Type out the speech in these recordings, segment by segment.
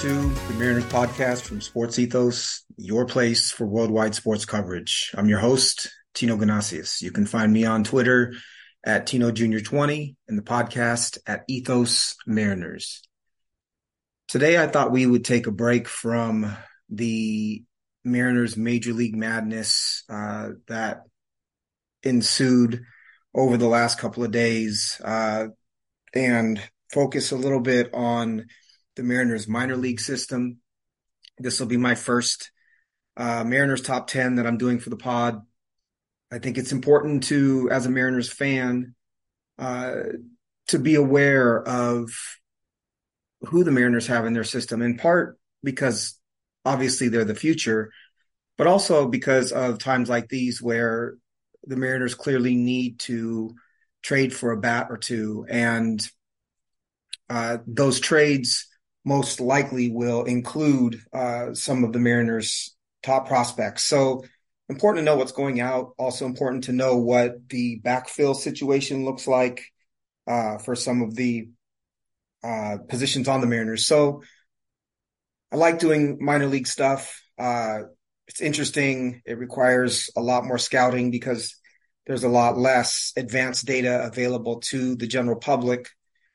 To the Mariners podcast from Sports Ethos, your place for worldwide sports coverage. I'm your host, Tino Ganasius. You can find me on Twitter at Tino Junior 20 and the podcast at Ethos Mariners. Today, I thought we would take a break from the Mariners Major League Madness uh, that ensued over the last couple of days uh, and focus a little bit on the Mariners minor league system. This will be my first uh, Mariners top 10 that I'm doing for the pod. I think it's important to, as a Mariners fan, uh, to be aware of who the Mariners have in their system, in part because obviously they're the future, but also because of times like these where the Mariners clearly need to trade for a bat or two. And uh, those trades most likely will include uh, some of the Mariners' top prospects. So important to know what's going out. Also important to know what the backfill situation looks like uh, for some of the uh, positions on the Mariners. So I like doing minor league stuff. Uh, it's interesting. It requires a lot more scouting because there's a lot less advanced data available to the general public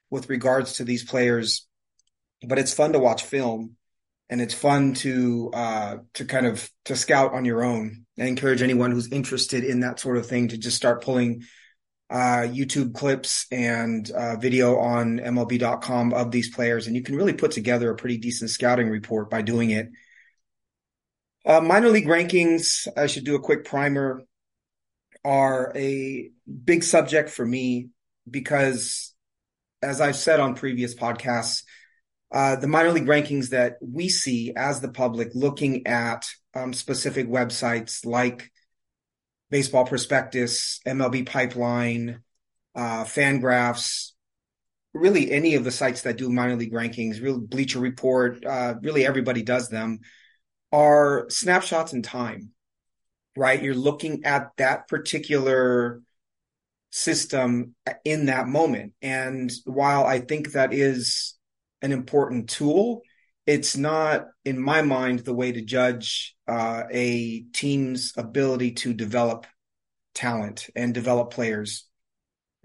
with regards to these players but it's fun to watch film and it's fun to uh, to kind of to scout on your own. I encourage anyone who's interested in that sort of thing to just start pulling uh, YouTube clips and uh, video on MLB.com of these players, and you can really put together a pretty decent scouting report by doing it. Uh, minor league rankings, I should do a quick primer, are a big subject for me because, as I've said on previous podcasts, uh, the minor league rankings that we see as the public looking at um, specific websites like Baseball Prospectus, MLB Pipeline, uh, Fangraphs, really any of the sites that do minor league rankings, real Bleacher Report, uh, really everybody does them, are snapshots in time, right? You're looking at that particular system in that moment. And while I think that is an important tool. It's not, in my mind, the way to judge uh, a team's ability to develop talent and develop players.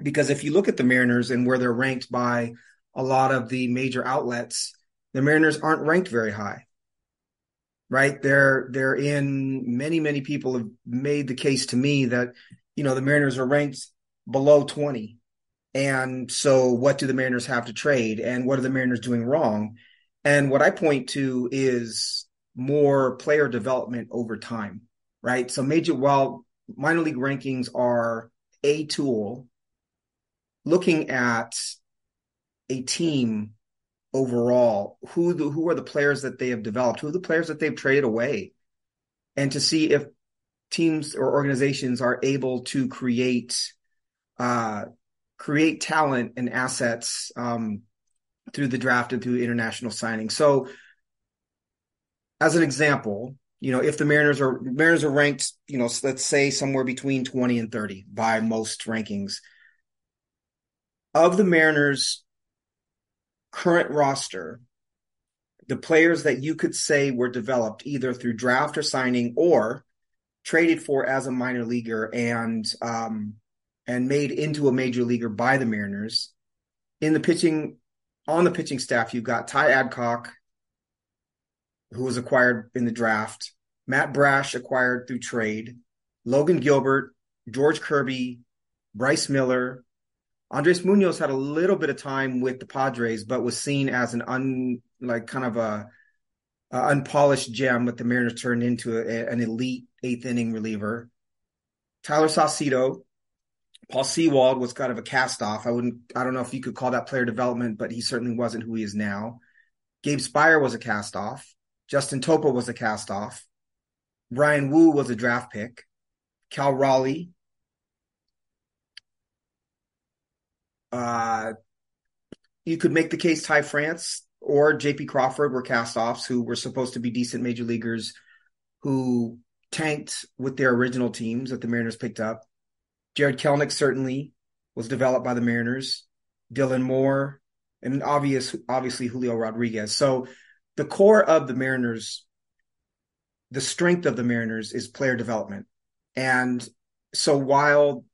Because if you look at the Mariners and where they're ranked by a lot of the major outlets, the Mariners aren't ranked very high. Right? They're they're in many, many people have made the case to me that, you know, the Mariners are ranked below 20 and so, what do the Mariners have to trade? And what are the Mariners doing wrong? And what I point to is more player development over time, right? So, major, while minor league rankings are a tool, looking at a team overall, who the, who are the players that they have developed, who are the players that they've traded away, and to see if teams or organizations are able to create uh, create talent and assets um, through the draft and through international signing. So, as an example, you know, if the Mariners are Mariners are ranked, you know, let's say somewhere between 20 and 30 by most rankings. Of the Mariners' current roster, the players that you could say were developed either through draft or signing or traded for as a minor leaguer and um, and made into a major leaguer by the Mariners. In the pitching, on the pitching staff, you've got Ty Adcock, who was acquired in the draft, Matt Brash acquired through trade, Logan Gilbert, George Kirby, Bryce Miller. Andres Munoz had a little bit of time with the Padres, but was seen as an un like kind of a, a unpolished gem But the Mariners turned into a, an elite eighth inning reliever. Tayler Saucedo, Paul Sewald was kind of a cast off. I wouldn't, I don't know if you could call that player development, but he certainly wasn't who he is now. Gabe Speier was a cast off. Justin Topa was a cast off. Bryan Woo was a draft pick. Cal Raleigh. Uh, you could make the case Ty France or JP Crawford were cast offs who were supposed to be decent major leaguers who tanked with their original teams that the Mariners picked up. Jarred Kelenic certainly was developed by the Mariners. Dylan Moore and obvious, obviously Julio Rodriguez. So the core of the Mariners, the strength of the Mariners is player development. And so while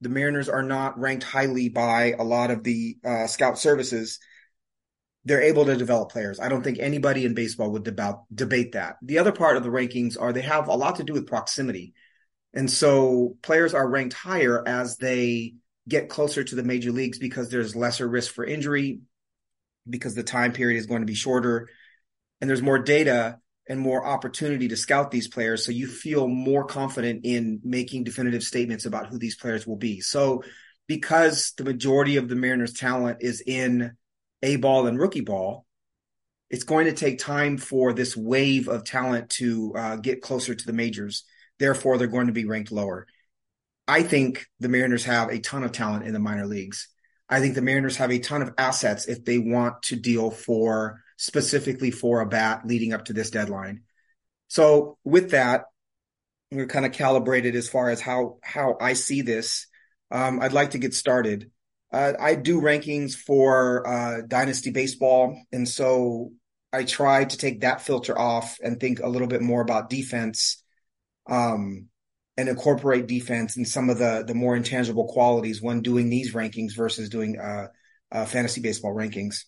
the Mariners are not ranked highly by a lot of the uh, scout services, they're able to develop players. I don't think anybody in baseball would debate that. The other part of the rankings are they have a lot to do with proximity. And so players are ranked higher as they get closer to the major leagues because there's lesser risk for injury, because the time period is going to be shorter, and there's more data and more opportunity to scout these players. So you feel more confident in making definitive statements about who these players will be. So because the majority of the Mariners' talent is in A ball and rookie ball, it's going to take time for this wave of talent to uh, get closer to the majors. Therefore, they're going to be ranked lower. I think the Mariners have a ton of talent in the minor leagues. I think the Mariners have a ton of assets if they want to deal for specifically for a bat leading up to this deadline. So with that, we're kind of calibrated as far as how how I see this. Um, I'd like to get started. Uh, I do rankings for uh, Dynasty Baseball, and so I try to take that filter off and think a little bit more about defense, um, and incorporate defense and some of the the more intangible qualities when doing these rankings versus doing uh, uh fantasy baseball rankings.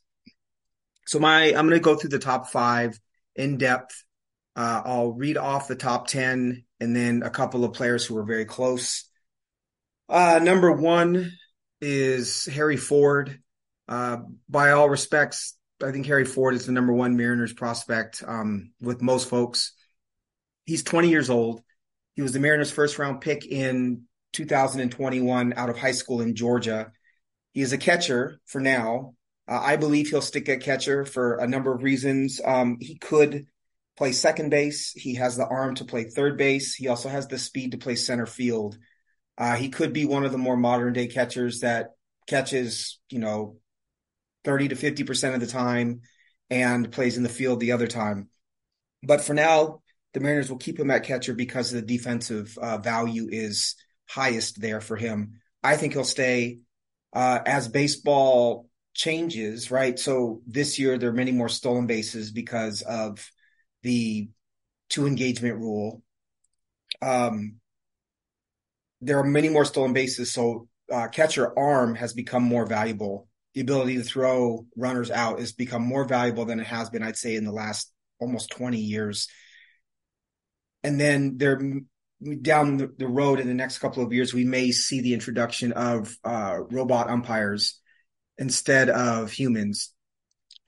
So my I'm going to go through the top five in depth. Uh, I'll read off the top ten and then a couple of players who are very close. Uh, number one is Harry Ford. Uh, by all respects, I think Harry Ford is the number one Mariners prospect um, with most folks. He's 20 years old. He was the Mariners' first round pick in 2021 out of high school in Georgia. He is a catcher for now. Uh, I believe he'll stick at catcher for a number of reasons. Um, he could play second base. He has the arm to play third base. He also has the speed to play center field. Uh, he could be one of the more modern day catchers that catches, you know, 30 to 50% of the time and plays in the field the other time. But for now, the Mariners will keep him at catcher because the defensive uh, value is highest there for him. I think he'll stay uh, as baseball changes, right? So this year there are many more stolen bases because of the two engagement rule. Um, there are many more stolen bases, so uh, catcher arm has become more valuable. The ability to throw runners out has become more valuable than it has been, I'd say, in the last almost 20 years. And then there, down the road in the next couple of years, we may see the introduction of uh, robot umpires instead of humans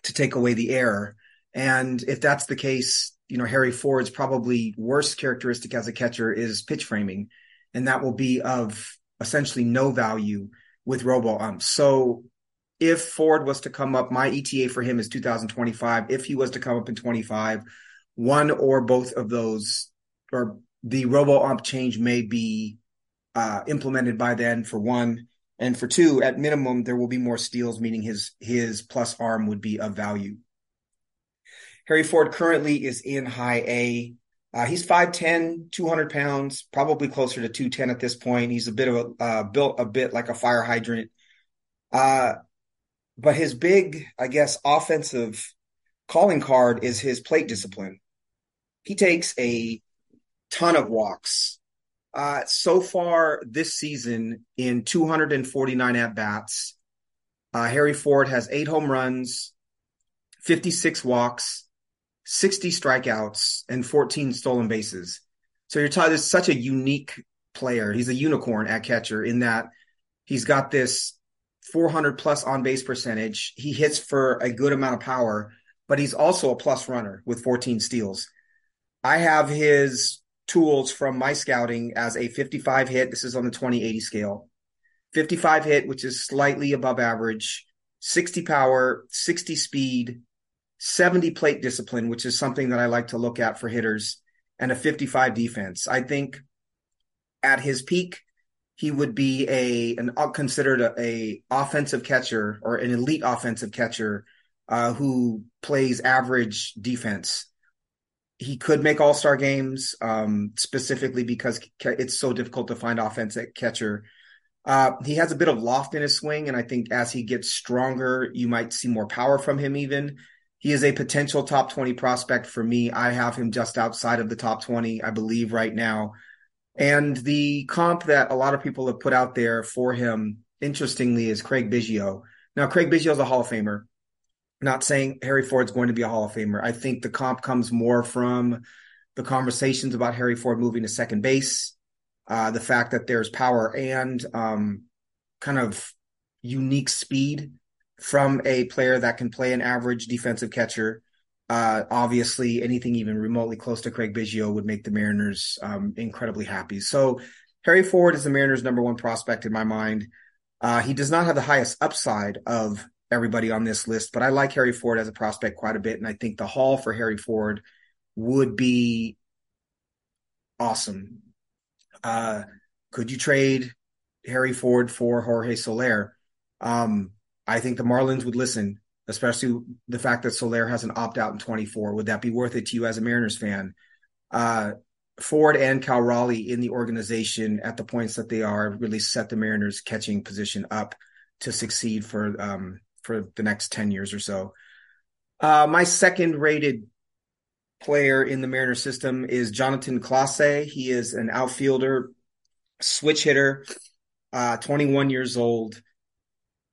to take away the error. And if that's the case, you know, Harry Ford's probably worst characteristic as a catcher is pitch framing. And that will be of essentially no value with robo umps. So if Ford was to come up, my ETA for him is 2025. If he was to come up in 25, one or both of those or the robo ump change may be uh, implemented by then for one. And for two, at minimum, there will be more steals, meaning his his plus arm would be of value. Harry Ford currently is in high A. Uh, he's 5'10, 200 pounds, probably closer to 210 at this point. He's a bit of a, uh, built a bit like a fire hydrant. Uh, but his big, I guess, offensive calling card is his plate discipline. He takes a ton of walks, uh, so far this season, in 249 at bats, uh, Harry Ford has eight home runs, 56 walks, 60 strikeouts, and 14 stolen bases. So you're talking this such a unique player. He's a unicorn at catcher in that he's got this 400 plus on base percentage. He hits for a good amount of power, but he's also a plus runner with 14 steals. I have his tools from my scouting as a 55 hit. This is on the 2080 scale. 55 hit, which is slightly above average, 60 power, 60 speed, 70 plate discipline, which is something that I like to look at for hitters, and a 55 defense. I think at his peak, he would be a an uh, considered a, a offensive catcher or an elite offensive catcher uh, who plays average defense he could make all star games, um, specifically because it's so difficult to find offense at catcher. Uh, he has a bit of loft in his swing, and I think as he gets stronger, you might see more power from him. Even He is a potential top 20 prospect for me. I have him just outside of the top 20, I believe, right now. And the comp that a lot of people have put out there for him, interestingly, is Craig Biggio. Now, Craig Biggio is a Hall of Famer. Not saying Harry Ford's going to be a Hall of Famer. I think the comp comes more from the conversations about Harry Ford moving to second base, uh, the fact that there's power and um, kind of unique speed from a player that can play an average defensive catcher. Uh, obviously, anything even remotely close to Craig Biggio would make the Mariners um, incredibly happy. So, Harry Ford is the Mariners' number one prospect in my mind. Uh, he does not have the highest upside of everybody on this list, but I like Harry Ford as a prospect quite a bit, and I think the haul for Harry Ford would be awesome. Uh, could you trade Harry Ford for Jorge Soler? Um, I think the Marlins would listen, especially the fact that Soler has an opt out in 24. Would that be worth it to you as a Mariners fan? Uh, Ford and Cal Raleigh in the organization at the points that they are really set the Mariners catching position up to succeed for um, for the next 10 years or so. Uh, my second rated player in the Mariner system is Jonathan Clase. He is an outfielder, switch hitter, uh, 21 years old.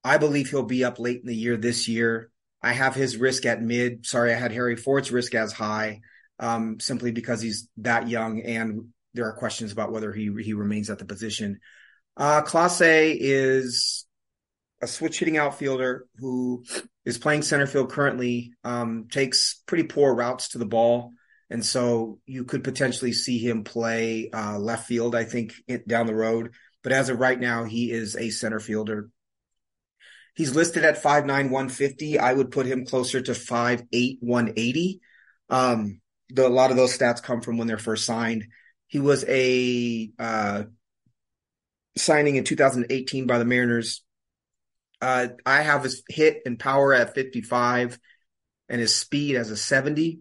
I believe he'll be up late in the year this year. I have his risk at mid. Sorry, I had Harry Ford's risk as high, um, simply because he's that young, and there are questions about whether he he remains at the position. Uh, Clase is a switch hitting outfielder who is playing center field currently. Um, takes pretty poor routes to the ball, and so you could potentially see him play uh, left field. I think down the road, but as of right now, he is a center fielder He's listed at 5'9, 150. I would put him closer to 5'8, 180. Um, the, a lot of those stats come from when they're first signed. He was a uh, signing in 2018 by the Mariners. Uh, I have his hit and power at 55 and his speed as a 70.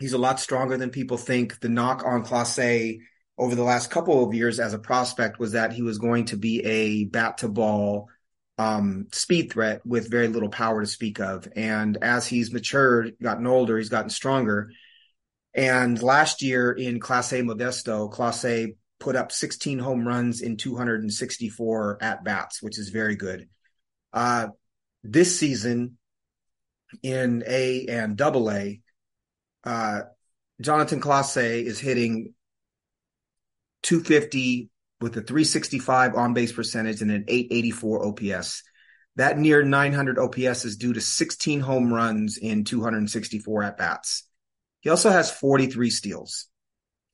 He's a lot stronger than people think. The knock on Clase over the last couple of years as a prospect was that he was going to be a bat to ball um, speed threat with very little power to speak of. And as he's matured, gotten older, he's gotten stronger. And last year in Class A Modesto, Clase put up 16 home runs in 264 at bats, which is very good. Uh, this season in A and Double A, uh, Jonathan Clase is hitting 250 with a 365 on base percentage and an 884 OPS. That near 900 OPS is due to 16 home runs in 264 at bats. He also has 43 steals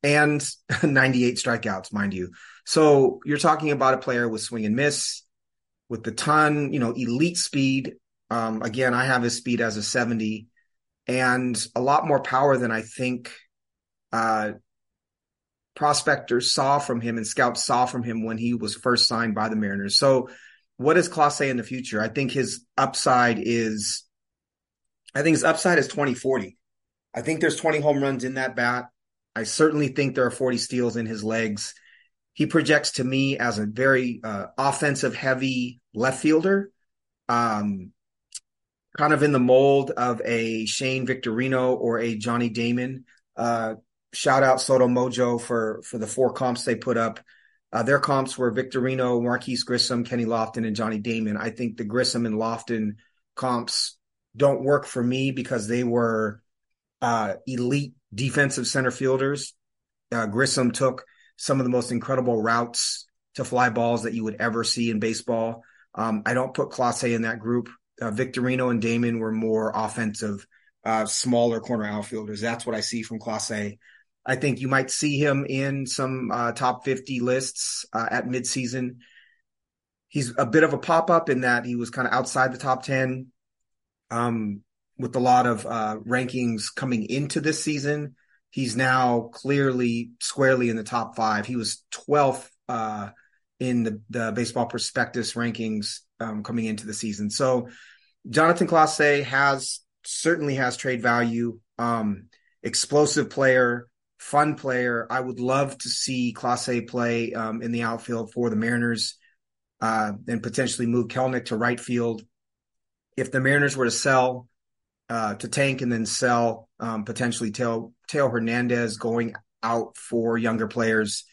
and 98 strikeouts, mind you. So you're talking about a player with swing and miss, with the ton, you know, elite speed. Um, again, I have his speed as a 70 and a lot more power than I think uh, prospectors saw from him and scouts saw from him when he was first signed by the Mariners. So, what does Clase in the future? I think his upside is, I think his upside is 2040. I think there's 20 home runs in that bat. I certainly think there are 40 steals in his legs. He projects to me as a very uh, offensive heavy left fielder, um, kind of in the mold of a Shane Victorino or a Johnny Damon. Uh, shout out SoDo Mojo for for the four comps they put up. Uh, their comps were Victorino, Marquis Grissom, Kenny Lofton, and Johnny Damon. I think the Grissom and Lofton comps don't work for me because they were uh, elite defensive center fielders. Uh, Grissom took some of the most incredible routes to fly balls that you would ever see in baseball. Um, I don't put Clase in that group. Uh, Victorino and Damon were more offensive, uh, smaller corner outfielders. That's what I see from Clase. I think you might see him in some uh, top 50 lists uh, at midseason. He's a bit of a pop up in that he was kind of outside the top 10 um, with a lot of uh, rankings coming into this season. He's now clearly squarely in the top five. He was 12th uh, in the, the baseball prospectus rankings um, coming into the season. So Jonathan Clase has certainly has trade value. Um, explosive player, fun player. I would love to see Clase play um, in the outfield for the Mariners uh, and potentially move Kelenic to right field. If the Mariners were to sell uh, to tank and then sell um, potentially Teo, Teo Hernandez going out for younger players.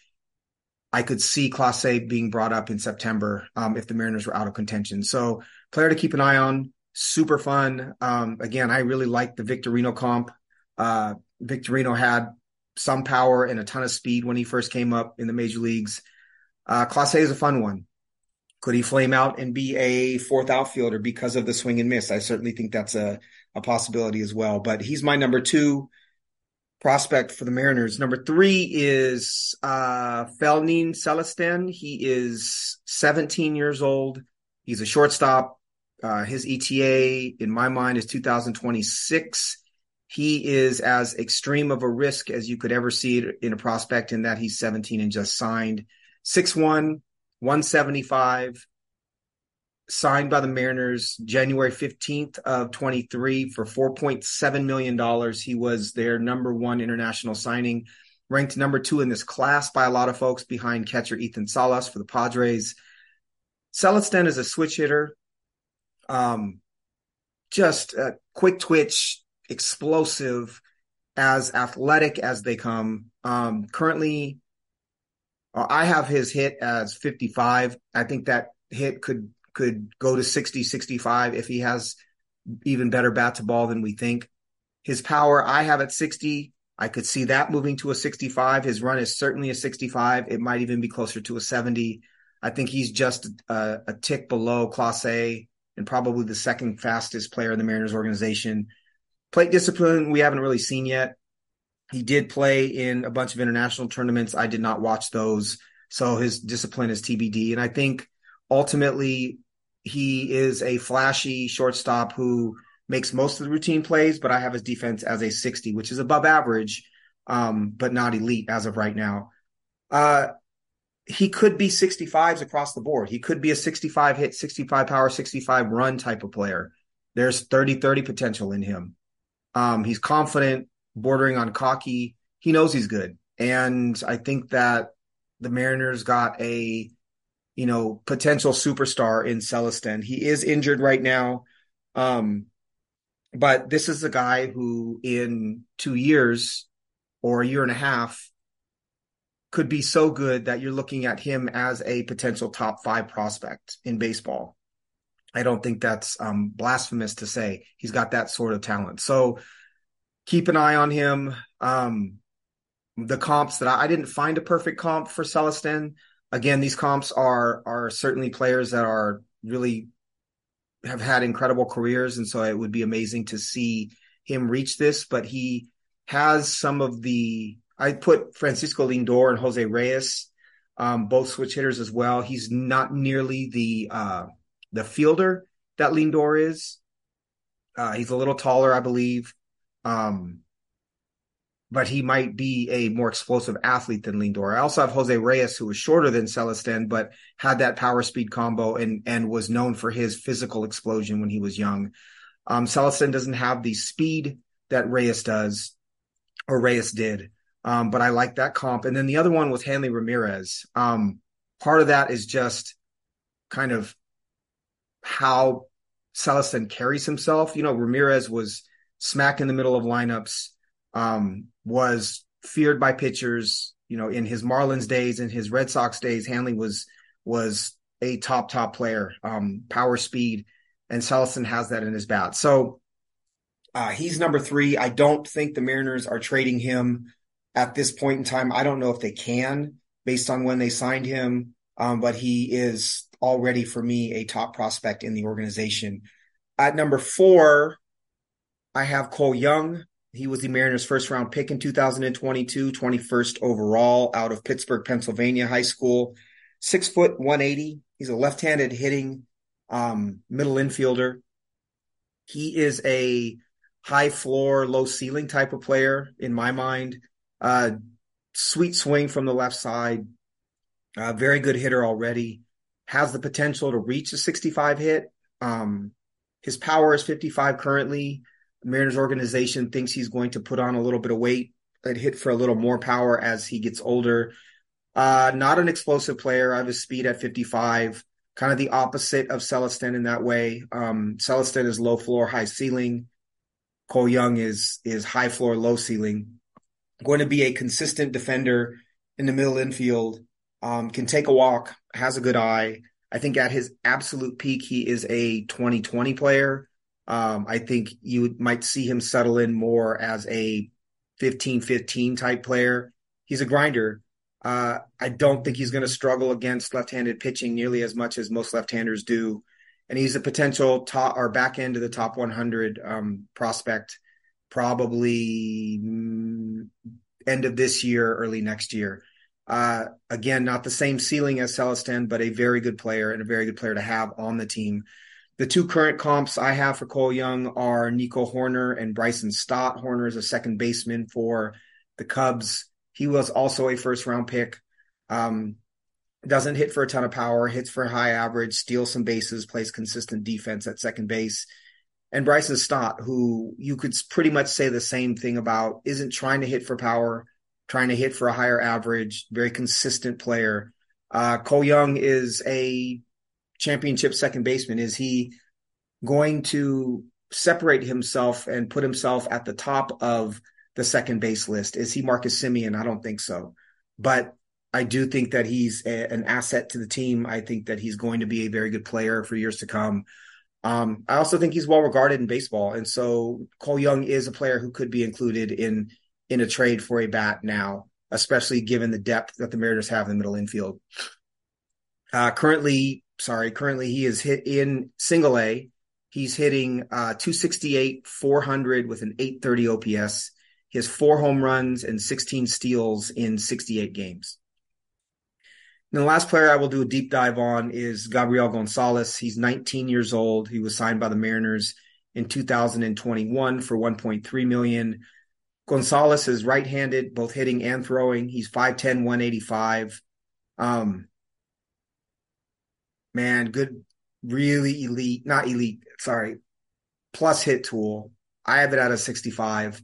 I could see Clase being brought up in September um, if the Mariners were out of contention. So player to keep an eye on. Super fun. Um, again, I really like the Victorino comp. Uh, Victorino had some power and a ton of speed when he first came up in the major leagues. Uh, Clase is a fun one. Could he flame out and be a fourth outfielder because of the swing and miss? I certainly think that's a, a possibility as well. But he's my number two prospect for the Mariners. Number three is uh, Felnin Celesten. He is 17 years old. He's a shortstop. Uh, his ETA, in my mind, is 2026. He is as extreme of a risk as you could ever see in a prospect in that he's 17 and just signed. 6'1, 175, signed by the Mariners January 15th of 23 for 4.7 million dollars. He was their number one international signing, ranked number 2 in this class by a lot of folks behind catcher Ethan Salas for the Padres. Celesten is a switch hitter. Um just a quick twitch, explosive, as athletic as they come. Um currently I have his hit as 55. I think that hit could could go to 60, 65 if he has even better bat to ball than we think. His power, I have at 60. I could see that moving to a 65. His run is certainly a 65. It might even be closer to a 70. I think he's just a, a tick below Clase and probably the second fastest player in the Mariners organization. Plate discipline, we haven't really seen yet. He did play in a bunch of international tournaments. I did not watch those. So his discipline is TBD. And I think ultimately he is a flashy shortstop who makes most of the routine plays, but I have his defense as a 60, which is above average, um, but not elite as of right now. Uh, he could be 65s across the board. He could be a 65 hit, 65 power, 65 run type of player. There's 30 30 potential in him. Um, he's confident, bordering on cocky. He knows he's good. And I think that the Mariners got a you know, potential superstar in Celesten. He is injured right now. Um, but this is a guy who in two years or a year and a half could be so good that you're looking at him as a potential top five prospect in baseball. I don't think that's um, blasphemous to say he's got that sort of talent. So keep an eye on him. Um, the comps that I, I, didn't find a perfect comp for Celesten again, these comps are are certainly players that are really have had incredible careers, and so it would be amazing to see him reach this. But he has some of the. I put Francisco Lindor and Jose Reyes, um, both switch hitters as well. He's not nearly the uh, the fielder that Lindor is. Uh, he's a little taller, I believe. Um, but he might be a more explosive athlete than Lindor. I also have Jose Reyes, who was shorter than Celesten, but had that power speed combo and and was known for his physical explosion when he was young. Um, Celesten doesn't have the speed that Reyes does, or Reyes did. Um, but I like that comp. And then the other one was Hanley Ramirez. Um, part of that is just kind of how Celesten carries himself. You know, Ramirez was smack in the middle of lineups um, was feared by pitchers. You know, in his Marlins days, in his Red Sox days, Hanley was was a top top player, um, power speed, and Celesten has that in his bat. So uh, he's number three. I don't think the Mariners are trading him at this point in time. I don't know if they can based on when they signed him, um, but he is already for me a top prospect in the organization. At number four, I have Cole Young. He was the Mariners' first round pick in 2022, 21st overall out of Pittsburgh, Pennsylvania high school. Six foot 180. He's a left handed hitting um, middle infielder. He is a high floor, low ceiling type of player in my mind. Uh, sweet swing from the left side. Uh, very good hitter already. Has the potential to reach a 65 hit. Um, his power is 55 currently. Mariners organization thinks he's going to put on a little bit of weight and hit for a little more power as he gets older. Uh, not an explosive player. I have his speed at 55, kind of the opposite of Celesten in that way. Um, Celesten is low floor, high ceiling. Cole Young is is high floor, low ceiling, going to be a consistent defender in the middle infield, um, can take a walk, has a good eye. I think at his absolute peak, he is a 2020 player. Um, I think you might see him settle in more as a 15 15 type player. He's a grinder. Uh, I don't think he's going to struggle against left handed pitching nearly as much as most left handers do. And he's a potential top or back end of the top 100 um, prospect, probably mm, end of this year, early next year. Uh, again, not the same ceiling as Celesten, but a very good player and a very good player to have on the team. The two current comps I have for Cole Young are Nico Hoerner and Bryson Stott. Hoerner is a second baseman for the Cubs. He was also a first round pick. Um, doesn't hit for a ton of power, hits for high average, steals some bases, plays consistent defense at second base. And Bryson Stott, who you could pretty much say the same thing about, isn't trying to hit for power, trying to hit for a higher average, very consistent player. Uh, Cole Young is a championship second baseman. Is he going to separate himself and put himself at the top of the second base list? Is he Marcus Semien? I don't think so. But I do think that he's a, an asset to the team. I think that he's going to be a very good player for years to come. Um, I also think he's well regarded in baseball, and so Cole Young is a player who could be included in in a trade for a bat now, especially given the depth that the Mariners have in the middle infield. Uh, currently, sorry, currently he is hit in single A. He's hitting uh, 268, 400 with an 830 OPS. He has four home runs and 16 steals in 68 games. And the last player I will do a deep dive on is Gabriel Gonzalez. He's 19 years old. He was signed by the Mariners in 2021 for 1.3 million. Gonzalez is right-handed, both hitting and throwing. He's 5'10", 185. Um, man, good, really elite, not elite, sorry, plus hit tool. I have it at a 65.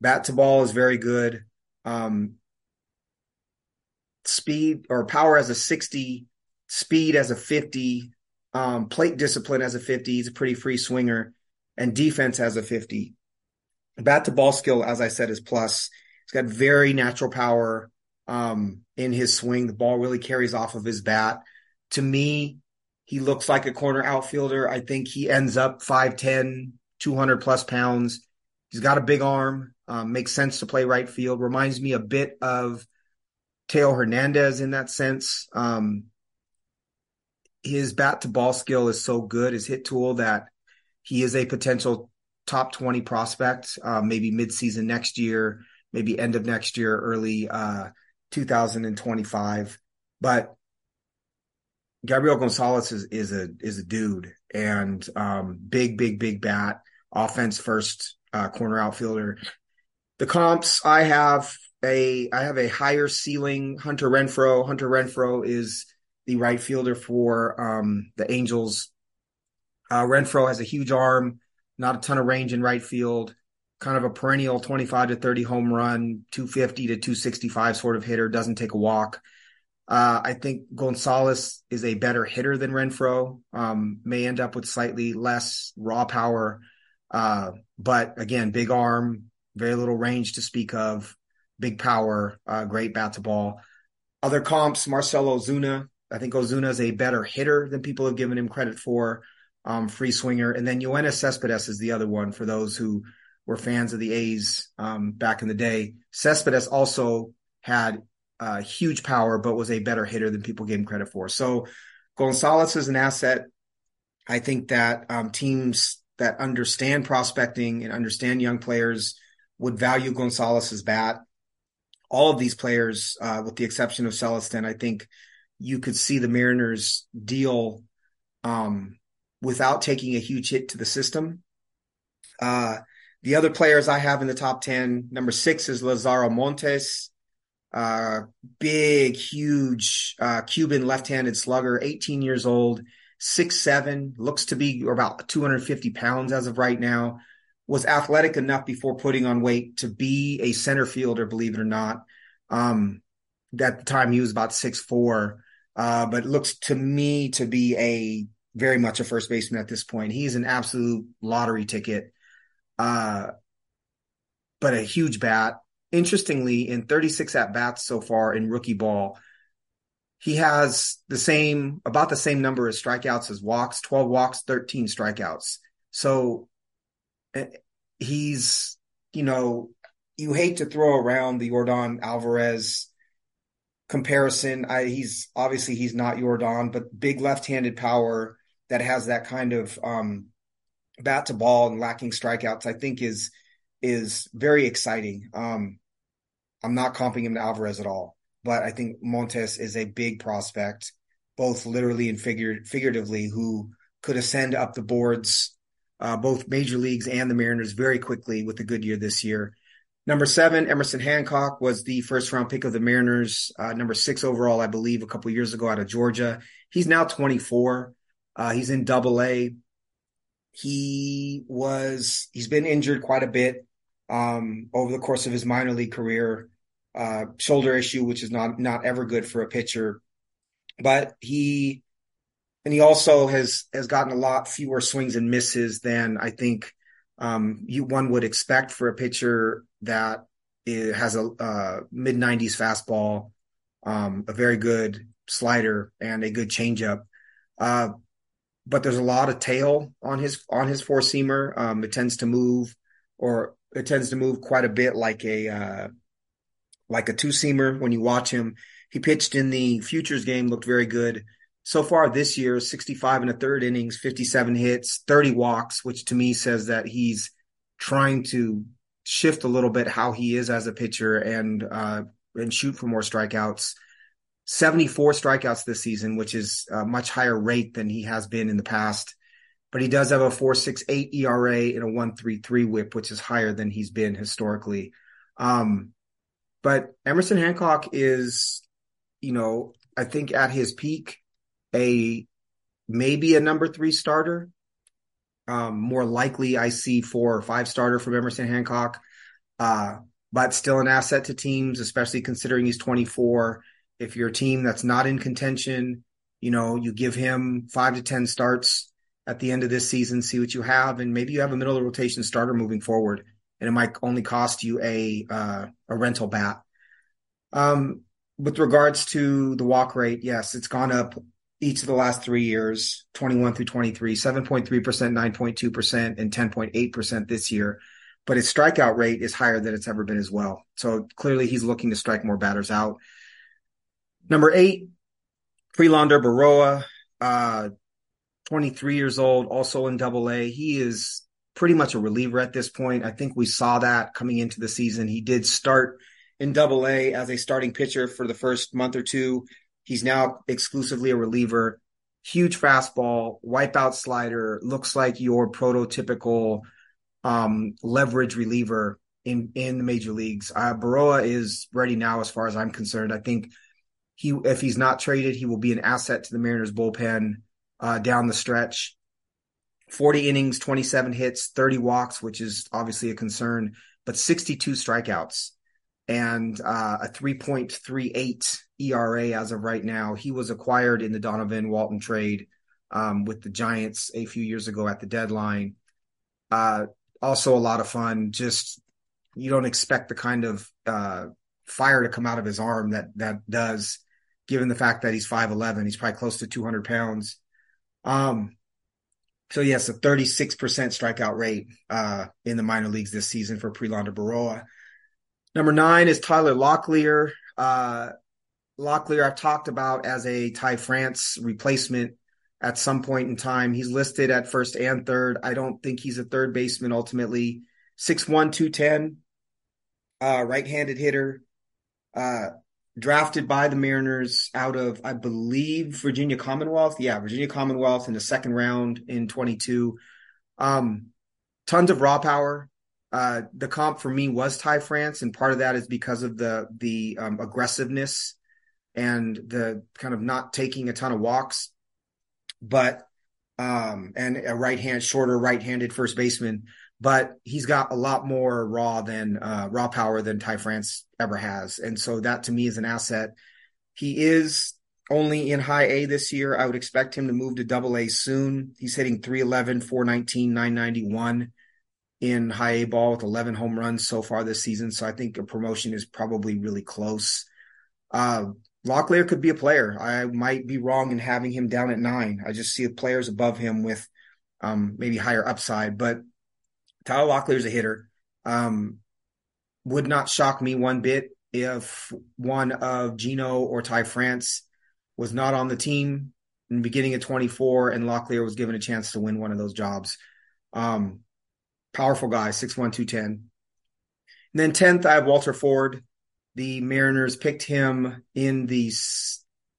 Bat to ball is very good. Um, speed or power as a 60, speed as a 50, um, plate discipline as a 50. He's a pretty free swinger, and defense as a 50. Bat to ball skill, as I said, is plus. He's got very natural power um, in his swing. The ball really carries off of his bat. To me, he looks like a corner outfielder. I think he ends up 5'10, 200 plus pounds. He's got a big arm, um, makes sense to play right field. Reminds me a bit of Teo Hernandez in that sense. Um, his bat to ball skill is so good, his hit tool, that he is a potential top 20 prospect, uh, maybe midseason next year, maybe end of next year, early uh, 2025. But Gabriel Gonzalez is, is a is a dude and um, big, big, big bat, offense first uh, corner outfielder. The comps I have a I have a higher ceiling Hunter Renfroe. Hunter Renfroe is the right fielder for um, the Angels. Uh, Renfroe has a huge arm, not a ton of range in right field, kind of a perennial 25 to 30 home run, 250 to 265 sort of hitter, doesn't take a walk. Uh, I think Gonzalez is a better hitter than Renfroe, um, may end up with slightly less raw power. Uh, but again, big arm, very little range to speak of big power, uh, great bat to ball. Other comps, Marcelo Ozuna. I think Ozuna is a better hitter than people have given him credit for. Um, free swinger, and then Yoenis Cespedes is the other one for those who were fans of the A's um, back in the day. Cespedes also had uh, huge power, but was a better hitter than people gave him credit for. So Gonzalez is an asset. I think that um, teams that understand prospecting and understand young players would value Gonzalez's bat all of these players, uh, with the exception of Celesten, I think you could see the Mariners deal um, without taking a huge hit to the system. Uh, the other players I have in the top 10, number six is Lazaro Montes, uh, big, huge uh, Cuban left handed slugger, 18 years old, six seven, looks to be about 250 pounds as of right now was athletic enough before putting on weight to be a center fielder, believe it or not. Um, at the time he was about six four, uh, but looks to me to be a very much a first baseman at this point. He's an absolute lottery ticket. uh, but a huge bat. Interestingly, in 36 at bats so far in rookie ball, he has the same, about the same number of strikeouts as walks 12 walks, 13 strikeouts. So eh, he's, you know, you hate to throw around the Jordan Alvarez comparison. I, he's obviously he's not Jordan, but big left-handed power that has that kind of um, bat to ball and lacking strikeouts. I think is is very exciting. Um, I'm not comping him to Alvarez at all, but I think Montes is a big prospect, both literally and figure, figuratively, who could ascend up the boards, uh, both major leagues and the Mariners very quickly with a good year this year. Number seven, Emerson Hancock was the first round pick of the Mariners. Uh, number six overall, I believe, a couple years ago out of Georgia. He's now 24. Uh, he's in double A. He was, he's been injured quite a bit um, over the course of his minor league career. Uh, shoulder issue, which is not, not ever good for a pitcher. But he, and he also has, has gotten a lot fewer swings and misses than I think um, you, one would expect for a pitcher that has a uh, mid 90s fastball, um, a very good slider, and a good changeup. Uh, but there's a lot of tail on his on his four seamer. Um, it tends to move, or it tends to move quite a bit like a uh, like a two seamer. When you watch him, he pitched in the futures game, looked very good. So far this year, 65 and a third innings, 57 hits, 30 walks, which to me says that he's trying to shift a little bit how he is as a pitcher and uh, and shoot for more strikeouts. 74 strikeouts this season, which is a much higher rate than he has been in the past. But he does have a 4.68 ERA and a 1.33 WHIP, which is higher than he's been historically. Um, but Emerson Hancock is, you know, I think at his peak, a maybe a number three starter. Um, more likely, I see four or five starter from Emerson Hancock, uh, but still an asset to teams, especially considering he's 24 if you're a team that's not in contention, you know, you give him five to 10 starts at the end of this season, see what you have, and maybe you have a middle of the rotation starter moving forward, and it might only cost you a uh, a rental bat. Um, with regards to the walk rate, yes, it's gone up each of the last three years 21 through 23, 7.3%, 9.2%, and 10.8% this year. But his strikeout rate is higher than it's ever been as well. So clearly he's looking to strike more batters out. Number eight, Prelander Berroa, uh, 23 years old, also in double A. He is pretty much a reliever at this point. I think we saw that coming into the season. He did start in double A as a starting pitcher for the first month or two. He's now exclusively a reliever. Huge fastball, wipeout slider, looks like your prototypical um, leverage reliever in, in the major leagues. Uh, Berroa is ready now, as far as I'm concerned. I think he, if he's not traded, he will be an asset to the Mariners bullpen uh, down the stretch. 40 innings, 27 hits, 30 walks, which is obviously a concern, but 62 strikeouts and uh, a 3.38 ERA as of right now. He was acquired in the Donovan Walton trade um, with the Giants a few years ago at the deadline. Uh, also, a lot of fun. Just you don't expect the kind of uh, fire to come out of his arm that that does given the fact that he's 5'11, he's probably close to 200 pounds. Um, so yes, a 36% strikeout rate, uh, in the minor leagues this season for Prelander Berroa. Number nine is Tyler Locklear. Uh, Locklear I've talked about as a Ty France replacement at some point in time. He's listed at first and third. I don't think he's a third baseman ultimately. 6'1", 210, uh, right-handed hitter. Uh, drafted by the Mariners out of, I believe, Virginia Commonwealth. Yeah, Virginia Commonwealth in the second round in 22. Um, tons of raw power. Uh, the comp for me was Ty France, and part of that is because of the the um, aggressiveness and the kind of not taking a ton of walks, but um, and a right hand, shorter right handed first baseman but he's got a lot more raw than uh, raw power than Ty France ever has, and so that to me is an asset. He is only in high A this year. I would expect him to move to double A soon. He's hitting 311, 419, 991. in high A ball with 11 home runs so far this season. So I think a promotion is probably really close. Uh, Locklear could be a player. I might be wrong in having him down at nine. I just see players above him with um, maybe higher upside, but Tyler is a hitter. Um, would not shock me one bit if one of Gino or Ty France was not on the team in the beginning of 24 and Locklear was given a chance to win one of those jobs. Um, powerful guy, 6'1, 210. And then 10th, I have Walter Ford. The Mariners picked him in the,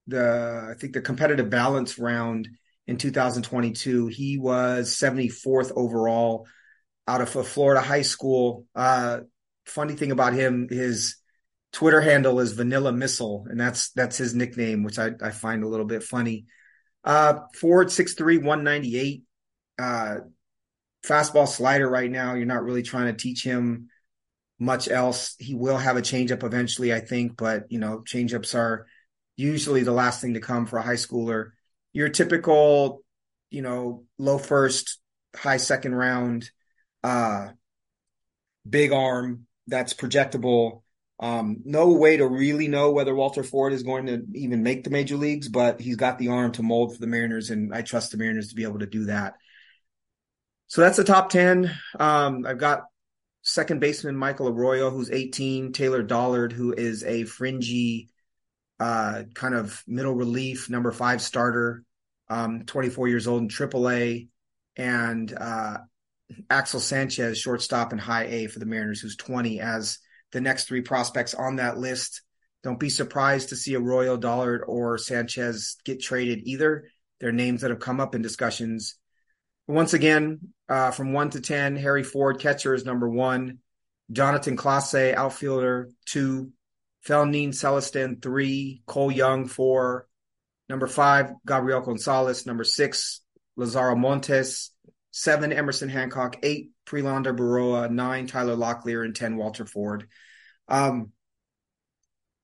the I think the competitive balance round in 2022. He was 74th overall out of a Florida high school. Uh, funny thing about him, his Twitter handle is Vanilla Missile, and that's that's his nickname, which I, I find a little bit funny. Uh, Ford 6'3", 198. Uh, fastball slider right now. You're not really trying to teach him much else. He will have a changeup eventually, I think, but you know, changeups are usually the last thing to come for a high schooler. Your typical, you know, low first, high second round, uh, big arm that's projectable. Um, no way to really know whether Walter Ford is going to even make the major leagues, but he's got the arm to mold for the Mariners, and I trust the Mariners to be able to do that. So that's the top 10. Um, I've got second baseman Michael Arroyo, who's 18, Taylor Dollard, who is a fringy, uh, kind of middle relief, number five starter, um, 24 years old in AAA, and uh, Axel Sanchez, shortstop in high A for the Mariners, who's 20, as the next three prospects on that list. Don't be surprised to see Arroyo, Dollard, or Sanchez get traded either. They're names that have come up in discussions once again, uh, from one to 10, Harry Ford, catcher, is number one. Jonathan Clase, outfielder, two. Felnin Celesten, three. Cole Young, four. Number five, Gabriel Gonzalez. Number six, Lazaro Montes. Seven, Emerson Hancock. Eight, Prelander Berroa, Nine, Tyler Locklear. And 10, Walter Ford. Um,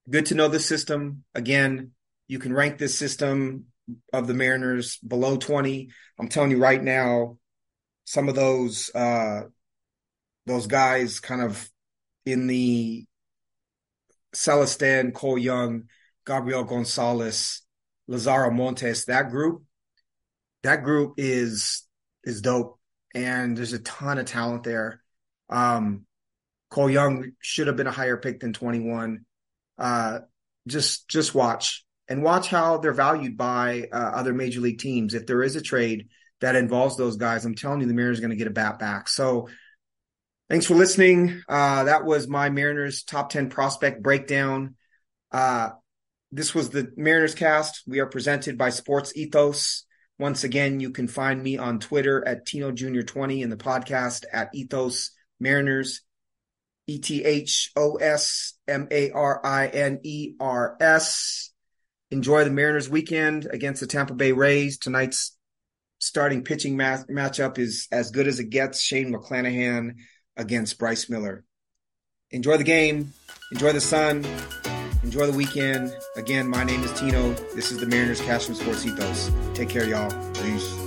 good to know the system. Again, you can rank this system of the Mariners below 20. I'm telling you right now, some of those uh, those guys kind of in the Celesten, Cole Young, Gabriel Gonzalez, Lazaro Montes, that group, that group is is dope. And there's a ton of talent there. Um, Cole Young should have been a higher pick than 21. Uh, just just watch and watch how they're valued by uh, other major league teams. If there is a trade that involves those guys, I'm telling you, the Mariners are going to get a bat back. So thanks for listening. Uh, that was my Mariners top 10 prospect breakdown. Uh, this was the Mariners cast. We are presented by Sports Ethos. Once again, you can find me on Twitter at Tino Junior 20 and the podcast at Ethos Mariners. E T H O S M A R I N E R S enjoy the Mariners weekend against the Tampa Bay Rays. Tonight's starting pitching matchup is as good as it gets. Shane McClanahan against Bryce Miller. Enjoy the game. Enjoy the sun. Enjoy the weekend. Again, my name is Tino. This is the Mariners Cast from Sports Ethos. Take care, y'all. Peace.